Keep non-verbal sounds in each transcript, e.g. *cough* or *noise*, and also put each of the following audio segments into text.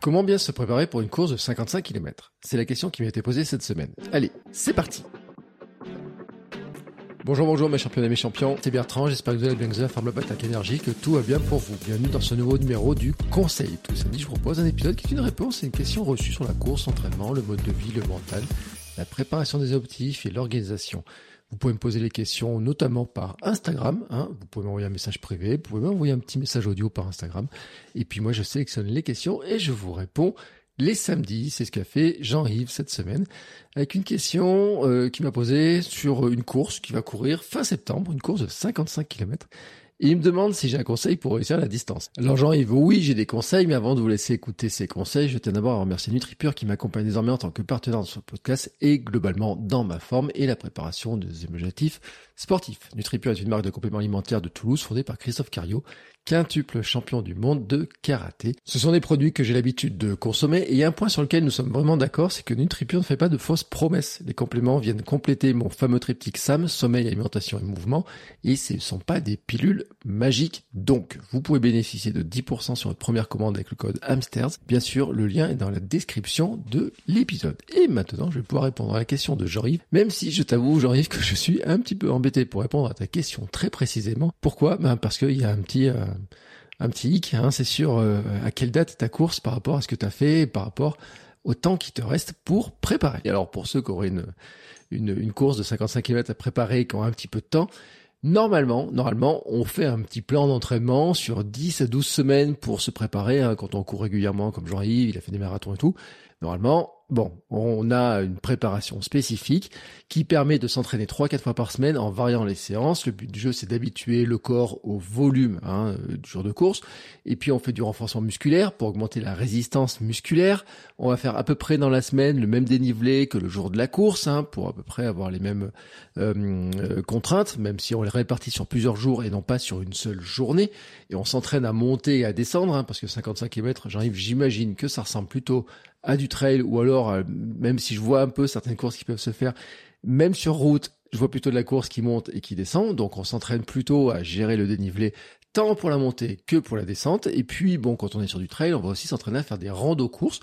Comment bien se préparer pour une course de 55 km C'est la question qui m'a été posée cette semaine. Allez, c'est parti Bonjour, bonjour mes champions et mes champions, c'est Bertrand, j'espère que vous allez bien, que vous forme attaque énergie, que tout va bien pour vous. Bienvenue dans ce nouveau numéro du Conseil. Tout samedi, je vous propose un épisode qui est une réponse à une question reçue sur la course, l'entraînement, le mode de vie, le mental, la préparation des objectifs et l'organisation. Vous pouvez me poser les questions notamment par Instagram. Hein. Vous pouvez m'envoyer un message privé, vous pouvez m'envoyer un petit message audio par Instagram. Et puis moi, je sélectionne les questions et je vous réponds les samedis. C'est ce qu'a fait Jean-Yves cette semaine avec une question euh, qui m'a posée sur une course qui va courir fin septembre, une course de 55 km. Il me demande si j'ai un conseil pour réussir la distance. Alors Jean-Yves, oui, j'ai des conseils, mais avant de vous laisser écouter ces conseils, je tiens d'abord à remercier NutriPure qui m'accompagne désormais en tant que partenaire dans ce podcast et globalement dans ma forme et la préparation des objectifs sportifs. NutriPure est une marque de compléments alimentaires de Toulouse fondée par Christophe Cario quintuple champion du monde de karaté. Ce sont des produits que j'ai l'habitude de consommer et un point sur lequel nous sommes vraiment d'accord, c'est que NutriPure ne fait pas de fausses promesses. Les compléments viennent compléter mon fameux triptyque SAM, sommeil, alimentation et mouvement, et ce ne sont pas des pilules magiques. Donc, vous pouvez bénéficier de 10% sur votre première commande avec le code HAMSTERS. Bien sûr, le lien est dans la description de l'épisode. Et maintenant, je vais pouvoir répondre à la question de Jean-Yves, même si je t'avoue, Jean-Yves, que je suis un petit peu embêté pour répondre à ta question très précisément. Pourquoi? Ben Parce qu'il y a un petit... Euh, un petit hic, hein, c'est sûr, euh, à quelle date ta course par rapport à ce que tu as fait, par rapport au temps qui te reste pour préparer. Et alors pour ceux qui auraient une, course de 55 km à préparer qui ont un petit peu de temps, Normalement, normalement, on fait un petit plan d'entraînement sur 10 à 12 semaines pour se préparer. Hein, quand on court régulièrement, comme Jean-Yves, il a fait des marathons et tout. Normalement, Bon, on a une préparation spécifique qui permet de s'entraîner 3-4 fois par semaine en variant les séances. Le but du jeu, c'est d'habituer le corps au volume hein, du jour de course. Et puis, on fait du renforcement musculaire pour augmenter la résistance musculaire. On va faire à peu près dans la semaine le même dénivelé que le jour de la course, hein, pour à peu près avoir les mêmes euh, euh, contraintes, même si on les répartit sur plusieurs jours et non pas sur une seule journée. Et on s'entraîne à monter et à descendre, hein, parce que 55 km, j'imagine que ça ressemble plutôt à du trail ou alors euh, même si je vois un peu certaines courses qui peuvent se faire, même sur route, je vois plutôt de la course qui monte et qui descend. Donc on s'entraîne plutôt à gérer le dénivelé tant pour la montée que pour la descente. Et puis bon, quand on est sur du trail, on va aussi s'entraîner à faire des randos courses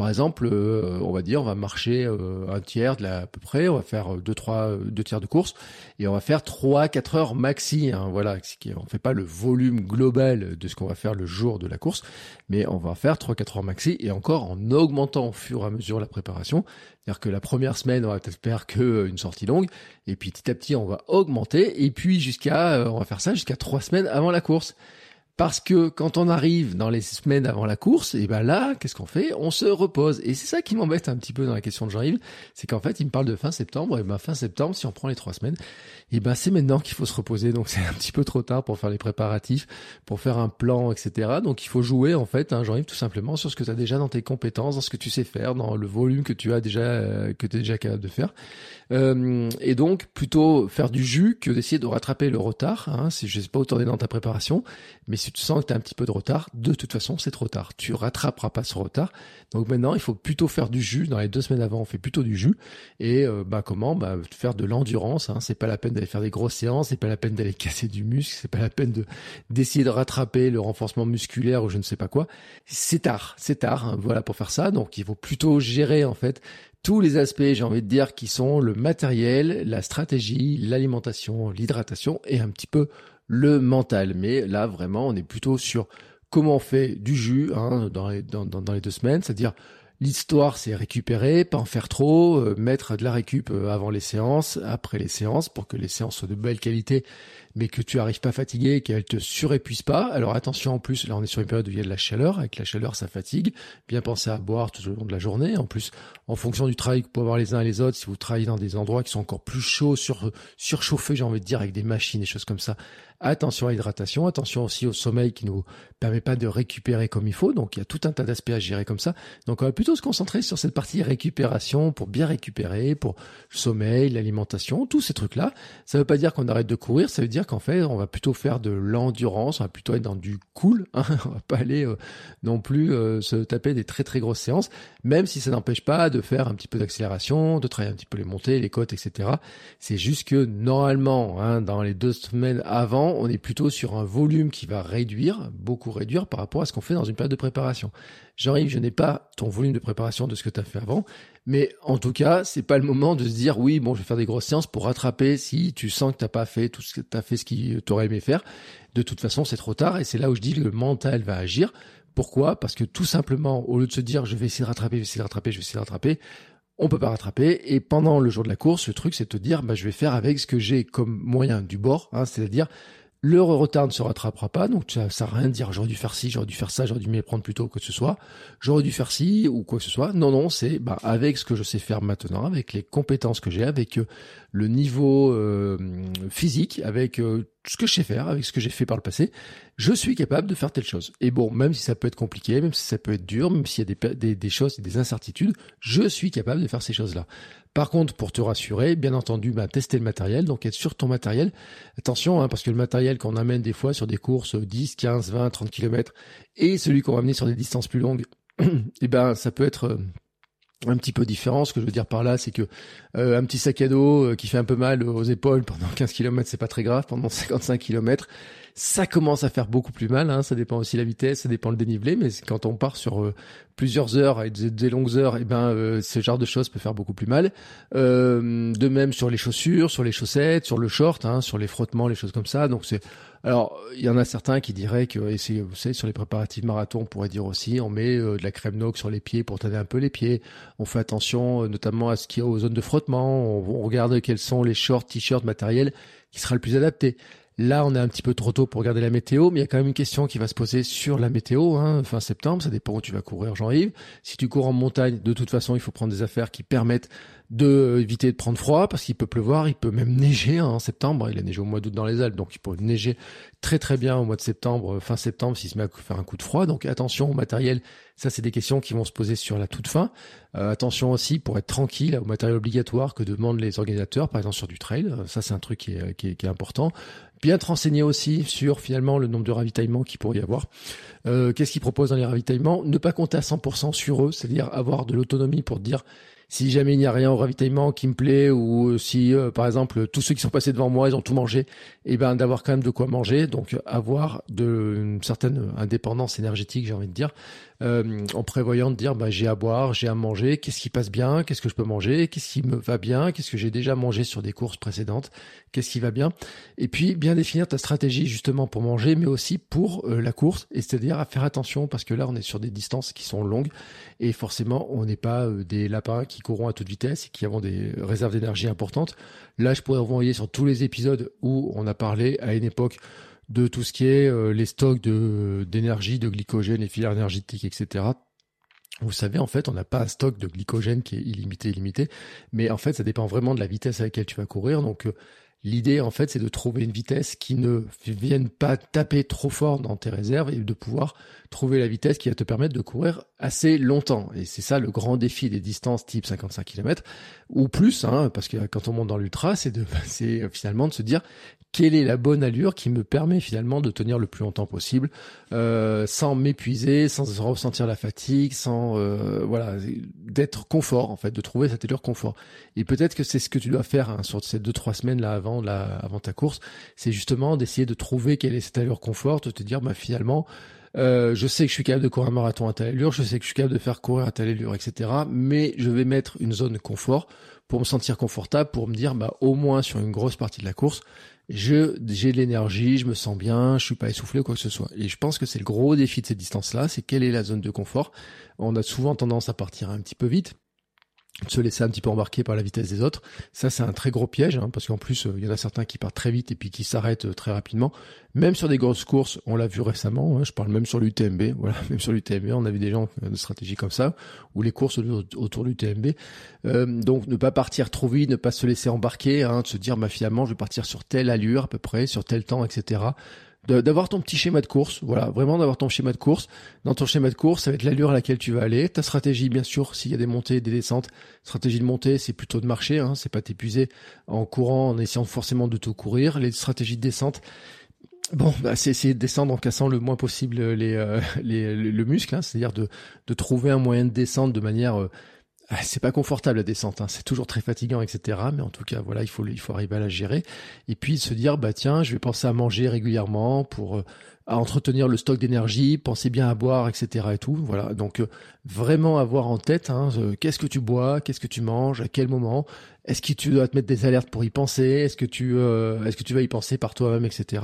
par exemple, euh, on va dire, on va marcher euh, un tiers de la, à peu près, on va faire deux, trois, deux tiers de course, et on va faire trois, quatre heures maxi. Hein, voilà, on fait pas le volume global de ce qu'on va faire le jour de la course, mais on va faire trois, quatre heures maxi, et encore en augmentant au fur et à mesure la préparation. C'est-à-dire que la première semaine, on va peut-être faire que une sortie longue, et puis petit à petit, on va augmenter, et puis jusqu'à, euh, on va faire ça jusqu'à trois semaines avant la course. Parce que quand on arrive dans les semaines avant la course, et ben là, qu'est-ce qu'on fait? On se repose. Et c'est ça qui m'embête un petit peu dans la question de Jean-Yves, c'est qu'en fait, il me parle de fin septembre. Et ben fin septembre, si on prend les trois semaines, et ben c'est maintenant qu'il faut se reposer. Donc *laughs* c'est un petit peu trop tard pour faire les préparatifs, pour faire un plan, etc. Donc il faut jouer en fait, hein, Jean-Yves, tout simplement sur ce que tu as déjà dans tes compétences, dans ce que tu sais faire, dans le volume que tu as déjà, euh, que tu es déjà capable de faire. Euh, et donc plutôt faire du jus que d'essayer de rattraper le retard. Hein, si je sais pas où t'en es dans ta préparation, mais tu sens que tu as un petit peu de retard, de toute façon c'est trop tard. Tu rattraperas pas ce retard. Donc maintenant il faut plutôt faire du jus. Dans les deux semaines avant on fait plutôt du jus. Et euh, bah comment? Bah faire de l'endurance. Hein, c'est pas la peine d'aller faire des grosses séances, c'est pas la peine d'aller *laughs* casser du muscle, c'est pas la peine de d'essayer de rattraper le renforcement musculaire ou je ne sais pas quoi. C'est tard, c'est tard. Hein, voilà pour faire ça. Donc il faut plutôt gérer en fait tous les aspects, j'ai envie de dire, qui sont le matériel, la stratégie, l'alimentation, l'hydratation et un petit peu le mental. Mais là, vraiment, on est plutôt sur comment on fait du jus hein, dans, les, deux semaines, c'est-à-dire l'histoire, c'est récupérer, pas en faire trop, euh, mettre de la récup euh, avant les séances, après les séances, pour que les séances soient de belle qualité, mais que tu arrives pas fatigué, qu'elle te surépuise pas. Alors attention en plus, là on est sur une période où il y a de la chaleur, avec la chaleur ça fatigue. Bien penser à boire tout au long de la journée. En plus, en fonction du travail que vous avoir les uns et les autres, si vous travaillez dans des endroits qui sont encore plus chauds, sur, surchauffés, j'ai envie de dire, avec des machines et choses comme ça, Attention à l'hydratation, attention aussi au sommeil qui nous permet pas de récupérer comme il faut. Donc il y a tout un tas d'aspects à gérer comme ça. Donc on va plutôt se concentrer sur cette partie récupération pour bien récupérer, pour le sommeil, l'alimentation, tous ces trucs-là. Ça veut pas dire qu'on arrête de courir, ça veut dire qu'en fait on va plutôt faire de l'endurance, on va plutôt être dans du cool. *laughs* Hein on va pas aller euh, non plus euh, se taper des très très grosses séances, même si ça n'empêche pas de faire un petit peu d'accélération, de travailler un petit peu les montées, les côtes, etc. C'est juste que normalement, hein, dans les deux semaines avant on est plutôt sur un volume qui va réduire, beaucoup réduire par rapport à ce qu'on fait dans une période de préparation. Jean-Yves, je n'ai pas ton volume de préparation de ce que tu as fait avant, mais en tout cas, c'est pas le moment de se dire oui, bon, je vais faire des grosses séances pour rattraper si tu sens que t'as pas fait tout ce que t'as fait ce qu'il t'aurait aimé faire. De toute façon, c'est trop tard et c'est là où je dis que le mental va agir. Pourquoi? Parce que tout simplement, au lieu de se dire je vais essayer de rattraper, je vais essayer de rattraper, je vais essayer de rattraper, on peut pas rattraper. Et pendant le jour de la course, le truc, c'est de te dire, bah, je vais faire avec ce que j'ai comme moyen du bord, hein, c'est-à-dire le retard ne se rattrapera pas, donc ça sert à rien de dire j'aurais dû faire ci, j'aurais dû faire ça, j'aurais dû m'y prendre plus tôt, que ce soit. J'aurais dû faire ci ou quoi que ce soit. Non, non, c'est bah, avec ce que je sais faire maintenant, avec les compétences que j'ai, avec euh, le niveau euh, physique, avec euh, ce que je sais faire, avec ce que j'ai fait par le passé, je suis capable de faire telle chose. Et bon, même si ça peut être compliqué, même si ça peut être dur, même s'il y a des, choses et des incertitudes, je suis capable de faire ces choses-là. Par contre, pour te rassurer, bien entendu, bah, tester le matériel, donc être sur ton matériel. Attention, hein, parce que le matériel qu'on amène des fois sur des courses 10, 15, 20, 30 km et celui qu'on va amener sur des distances plus longues, *clears throat* eh ben, ça peut être euh, un petit peu différent. Ce que je veux dire par là, c'est que euh, un petit sac à dos euh, qui fait un peu mal aux épaules pendant *laughs* 15 km, c'est pas très grave. Pendant 55 km, ça commence à faire beaucoup plus mal. Hein. Ça dépend aussi la vitesse, ça dépend le dénivelé. Mais quand on part sur euh, plusieurs heures et des, longues heures, eh ben euh, ce genre de choses peut faire beaucoup plus mal. Euh, de même sur les chaussures, sur les chaussettes, sur le short, hein, sur les frottements, les choses comme ça. Donc c'est alors, il y en a certains qui diraient que, et vous savez, sur les préparatifs marathon, on pourrait dire aussi, on met de la crème nox sur les pieds pour tanner un peu les pieds. On fait attention, notamment à ce qu'il y a aux zones de frottement. On, on regarde quels sont les shorts, t-shirts, matériels qui sera le plus adapté. Là, on est un petit peu trop tôt pour regarder la météo, mais il y a quand même une question qui va se poser sur la météo, hein, fin septembre, ça dépend où tu vas courir, Jean-Yves. Si tu cours en montagne, de toute façon, il faut prendre des affaires qui permettent de éviter de prendre froid, parce qu'il peut pleuvoir, il peut même neiger hein, en septembre, il a neigé au mois d'août dans les Alpes, donc il peut neiger très très bien au mois de septembre, fin septembre, s'il se met à faire un coup de froid, donc attention au matériel, ça c'est des questions qui vont se poser sur la toute fin. Euh, attention aussi pour être tranquille au matériel obligatoire que demandent les organisateurs, par exemple sur du trail, ça c'est un truc qui est important bien te renseigner aussi sur finalement le nombre de ravitaillements qu'il pourrait y avoir. Euh, Qu'est-ce qu'ils proposent dans les ravitaillements? Ne pas compter à 100% sur eux, c'est-à-dire avoir de l'autonomie pour dire si jamais il n'y a rien au ravitaillement qui me plaît ou si euh, par exemple tous ceux qui sont passés devant moi ils ont tout mangé, et eh ben d'avoir quand même de quoi manger, donc avoir de une certaine indépendance énergétique, j'ai envie de dire, euh, en prévoyant de dire bah, j'ai à boire, j'ai à manger, qu'est-ce qui passe bien, qu'est-ce que je peux manger, qu'est-ce qui me va bien, qu'est-ce que j'ai déjà mangé sur des courses précédentes, qu'est-ce qui va bien, et puis bien définir ta stratégie justement pour manger, mais aussi pour euh, la course, et c'est-à-dire à faire attention parce que là on est sur des distances qui sont longues et forcément on n'est pas euh, des lapins qui courront à toute vitesse et qui avons des réserves d'énergie importantes. Là je pourrais vous envoyer sur tous les épisodes où on a parlé à une époque de tout ce qui est euh, les stocks de d'énergie, de glycogène, les filières énergétiques, etc. Vous savez, en fait, on n'a pas un stock de glycogène qui est illimité, illimité, mais en fait, ça dépend vraiment de la vitesse à laquelle tu vas courir. Donc, euh, l'idée, en fait, c'est de trouver une vitesse qui ne vienne pas taper trop fort dans tes réserves et de pouvoir trouver la vitesse qui va te permettre de courir assez longtemps. Et c'est ça le grand défi des distances type 55 km ou plus, hein, parce que quand on monte dans l'ultra, c'est de, *laughs* c'est finalement de se dire quelle est la bonne allure qui me permet finalement de tenir le plus longtemps possible, euh, sans m'épuiser, sans ressentir la fatigue, sans euh, voilà, d'être confort en fait, de trouver cette allure confort. Et peut-être que c'est ce que tu dois faire hein, sur ces deux trois semaines là avant avant ta course, c'est justement d'essayer de trouver quelle est cette allure confort, de te dire bah finalement euh, je sais que je suis capable de courir un marathon à telle allure, je sais que je suis capable de faire courir à telle allure, etc. Mais je vais mettre une zone confort pour me sentir confortable, pour me dire, bah, au moins sur une grosse partie de la course, je j'ai de l'énergie, je me sens bien, je suis pas essoufflé ou quoi que ce soit. Et je pense que c'est le gros défi de cette distance-là, c'est quelle est la zone de confort. On a souvent tendance à partir un petit peu vite. De se laisser un petit peu embarquer par la vitesse des autres. Ça, c'est un très gros piège, hein, parce qu'en plus, euh, il y en a certains qui partent très vite et puis qui s'arrêtent euh, très rapidement. Même sur des grosses courses, on l'a vu récemment, hein, je parle même sur l'UTMB, *laughs* voilà, même sur l'UTMB, on avait des gens de stratégie comme ça, ou les courses autour du TMB. Euh, donc, ne pas partir trop vite, ne pas se laisser embarquer, hein, de se dire, bah, finalement, je vais partir sur telle allure à peu près, sur tel temps, etc d'avoir ton petit schéma de course, voilà, vraiment d'avoir ton schéma de course. Dans ton schéma de course, ça va être l'allure à laquelle tu vas aller, ta stratégie, bien sûr, s'il y a des montées, des descentes. Stratégie de montée, c'est plutôt de marcher, hein, c'est pas t'épuiser en courant, en essayant forcément de tout courir. Les stratégies de descente, Bon, bah, c'est essayer de descendre en cassant le moins possible les, euh, *laughs* les le muscle, hein, c'est-à-dire de, de trouver un moyen de descendre de manière euh, c'est pas confortable la descente, hein. c'est toujours très fatigant, etc. Mais en tout cas, voilà, il faut il faut arriver à la gérer. Et puis se dire, bah tiens, je vais penser à manger régulièrement pour euh, à entretenir le stock d'énergie, penser bien à boire, etc. Et tout. Voilà. Donc euh, vraiment avoir en tête, hein, euh, qu'est-ce que tu bois, qu'est-ce que tu manges, à quel moment, est-ce que tu dois te mettre des alertes pour y penser, est-ce que tu, euh, est-ce que tu vas y penser par toi-même, etc.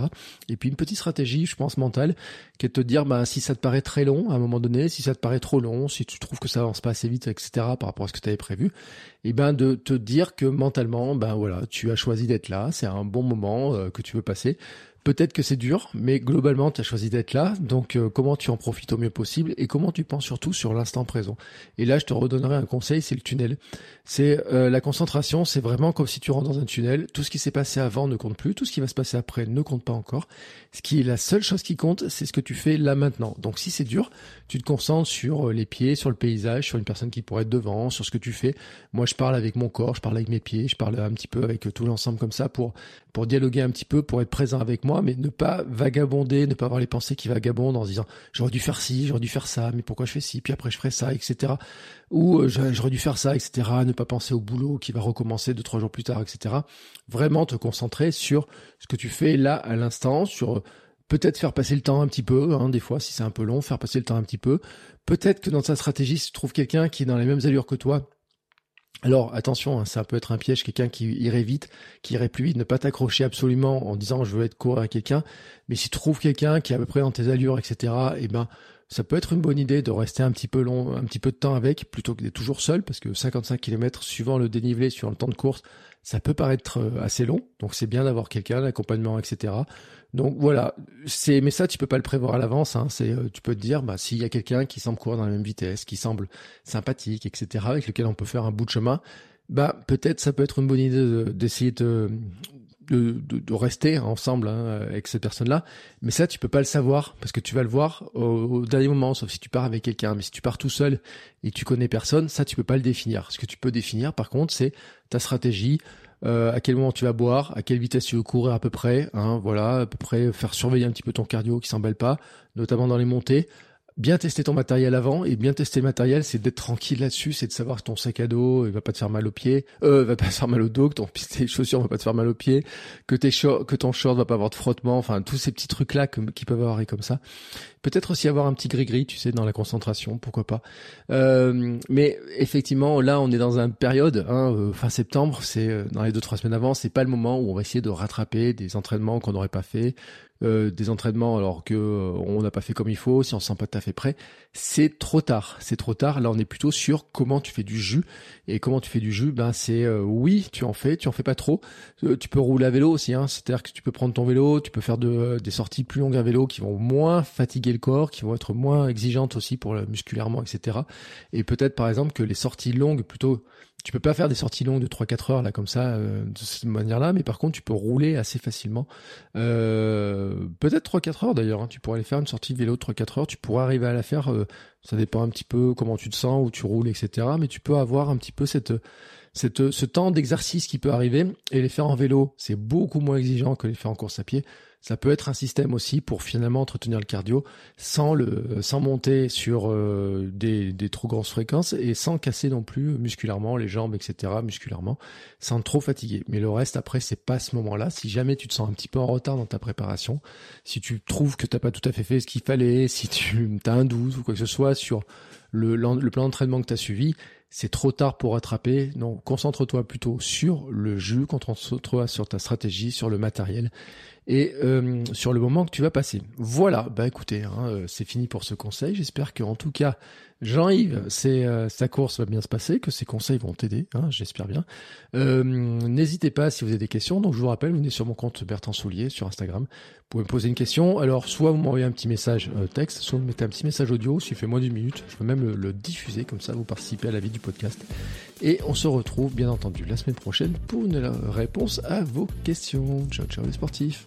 Et puis une petite stratégie, je pense mentale, qui est de te dire, bah si ça te paraît très long à un moment donné, si ça te paraît trop long, si tu trouves que ça avance pas assez vite, etc. Par rapport à ce que tu avais prévu, et eh ben de te dire que mentalement, ben voilà, tu as choisi d'être là, c'est un bon moment que tu veux passer Peut-être que c'est dur, mais globalement, tu as choisi d'être là. Donc, euh, comment tu en profites au mieux possible et comment tu penses surtout sur l'instant présent? Et là, je te redonnerai un conseil, c'est le tunnel. C'est euh, la concentration, c'est vraiment comme si tu rentres dans un tunnel. Tout ce qui s'est passé avant ne compte plus, tout ce qui va se passer après ne compte pas encore. Ce qui est la seule chose qui compte, c'est ce que tu fais là maintenant. Donc, si c'est dur, tu te concentres sur euh, les pieds, sur le paysage, sur une personne qui pourrait être devant, sur ce que tu fais. Moi, je parle avec mon corps, je parle avec mes pieds, je parle un petit peu avec tout l'ensemble comme ça pour pour dialoguer un petit peu, pour être présent avec moi mais ne pas vagabonder, ne pas avoir les pensées qui vagabondent en se disant j'aurais dû faire ci, j'aurais dû faire ça, mais pourquoi je fais ci, puis après je ferai ça, etc. Ou euh, j'aurais dû faire ça, etc. Ne pas penser au boulot qui va recommencer deux trois jours plus tard, etc. Vraiment te concentrer sur ce que tu fais là à l'instant, sur peut-être faire passer le temps un petit peu, hein, des fois si c'est un peu long, faire passer le temps un petit peu. Peut-être que dans ta stratégie, si tu trouves quelqu'un qui est dans les mêmes allures que toi, alors attention, hein, ça peut être un piège, quelqu'un qui irait vite, qui irait plus vite, ne pas t'accrocher absolument en disant je veux être court à quelqu'un, mais si tu trouves quelqu'un qui est à peu près dans tes allures, etc., eh ben ça peut être une bonne idée de rester un petit peu long, un petit peu de temps avec, plutôt que d'être toujours seul, parce que 55 km suivant le dénivelé, sur le temps de course, ça peut paraître euh, assez long, donc c'est bien d'avoir quelqu'un, l'accompagnement, etc. Donc voilà, c'est mais ça tu peux pas le prévoir à l'avance. Hein. C'est euh, tu peux te dire bah s'il y a quelqu'un qui semble courir dans la même vitesse, qui semble sympathique, etc. avec lequel on peut faire un bout de chemin, bah peut-être ça peut être une bonne idée d'essayer de, de, rester ensemble hein, avec cette personne-là. Mais ça, tu peux pas le savoir parce que tu vas le voir au, dernier moment, sauf si tu pars avec quelqu'un. Mais si tu pars tout seul et tu connais personne, ça, tu peux pas le définir. Ce que tu peux définir, par contre, c'est ta stratégie, euh, à quel moment tu vas boire, à quelle vitesse tu veux courir à peu près, hein, voilà, à peu près faire surveiller un petit peu ton cardio qui s'emballe pas, notamment dans les montées, bien tester ton matériel avant et bien tester le matériel, c'est d'être tranquille là-dessus, c'est de savoir que ton sac à dos il va pas te faire mal aux pieds, euh, va pas *laughs* te faire mal au dos, que ton tes chaussures va pas te faire mal aux pieds, que tes que ton short va pas avoir de frottement, enfin tous ces petits trucs là qui peuvent avoir comme ça. Peut-être aussi avoir un petit gris-gris, tu sais, dans la concentration, pourquoi pas. Euh, mais effectivement, là, on est dans une période, hein, euh, fin septembre, c'est euh, dans les deux trois semaines avant, c'est pas le moment où on va essayer de rattraper des entraînements qu'on n'aurait pas fait, euh, des entraînements alors que euh, on n'a pas fait comme il faut, si on se sent pas tout à fait prêt, c'est trop tard. C'est trop tard. Là, on est plutôt sur comment tu fais du jus. Et comment tu fais du jus, ben c'est euh, oui, tu en fais, tu en fais pas trop. tu peux rouler à vélo aussi, hein. c'est-à-dire que tu peux prendre ton vélo, tu peux faire de, des sorties plus longues à vélo qui vont moins fatiguer le corps, qui vont être moins exigeantes aussi pour musculairement, etc. Et peut-être par exemple que les sorties longues plutôt tu peux pas faire des sorties longues de 3-4 heures là comme ça euh, de cette manière-là, mais par contre tu peux rouler assez facilement. Euh, peut-être 3-4 heures d'ailleurs. Hein. tu pourrais aller faire une sortie vélo de 3-4 heures. Tu pourrais arriver à la faire. Euh, ça dépend un petit peu comment tu te sens, où tu roules, etc. Mais tu peux avoir un petit peu cette cette, ce temps d'exercice qui peut arriver et les faire en vélo, c'est beaucoup moins exigeant que les faire en course à pied. Ça peut être un système aussi pour finalement entretenir le cardio sans le sans monter sur euh, des, des trop grosses fréquences et sans casser non plus musculairement les jambes, etc. musculairement, sans trop fatiguer. Mais le reste après c'est pas ce moment-là. Si jamais tu te sens un petit peu en retard dans ta préparation, si tu trouves que t'as pas tout à fait fait ce qu'il fallait, si tu *laughs* as un doute ou quoi que ce soit sur le, le plan d'entraînement que tu as suivi, c'est trop tard pour rattraper. Non, concentre-toi plutôt sur le jus, concentre-toi sur ta stratégie, sur le matériel. Et euh, sur le moment que tu vas passer. Voilà, bah écoutez, hein, euh, c'est fini pour ce conseil. J'espère que en tout cas, Jean-Yves, c'est euh, sa course va bien se passer, que ses conseils vont t'aider, hein, j'espère bien. Euh, N'hésitez pas si vous avez des questions. Donc je vous rappelle, vous venez sur mon compte Bertrand Soulier sur Instagram. Vous pouvez me poser une question. Alors soit vous m'envoyez un petit message euh, texte, soit vous mettez un petit message audio. S'il fait moins d'une minute, je peux même le, le, diffuser comme ça. Vous participez à la vie du podcast. Et on se retrouve bien entendu la semaine prochaine pour une réponse à vos questions. Ciao ciao les sportifs.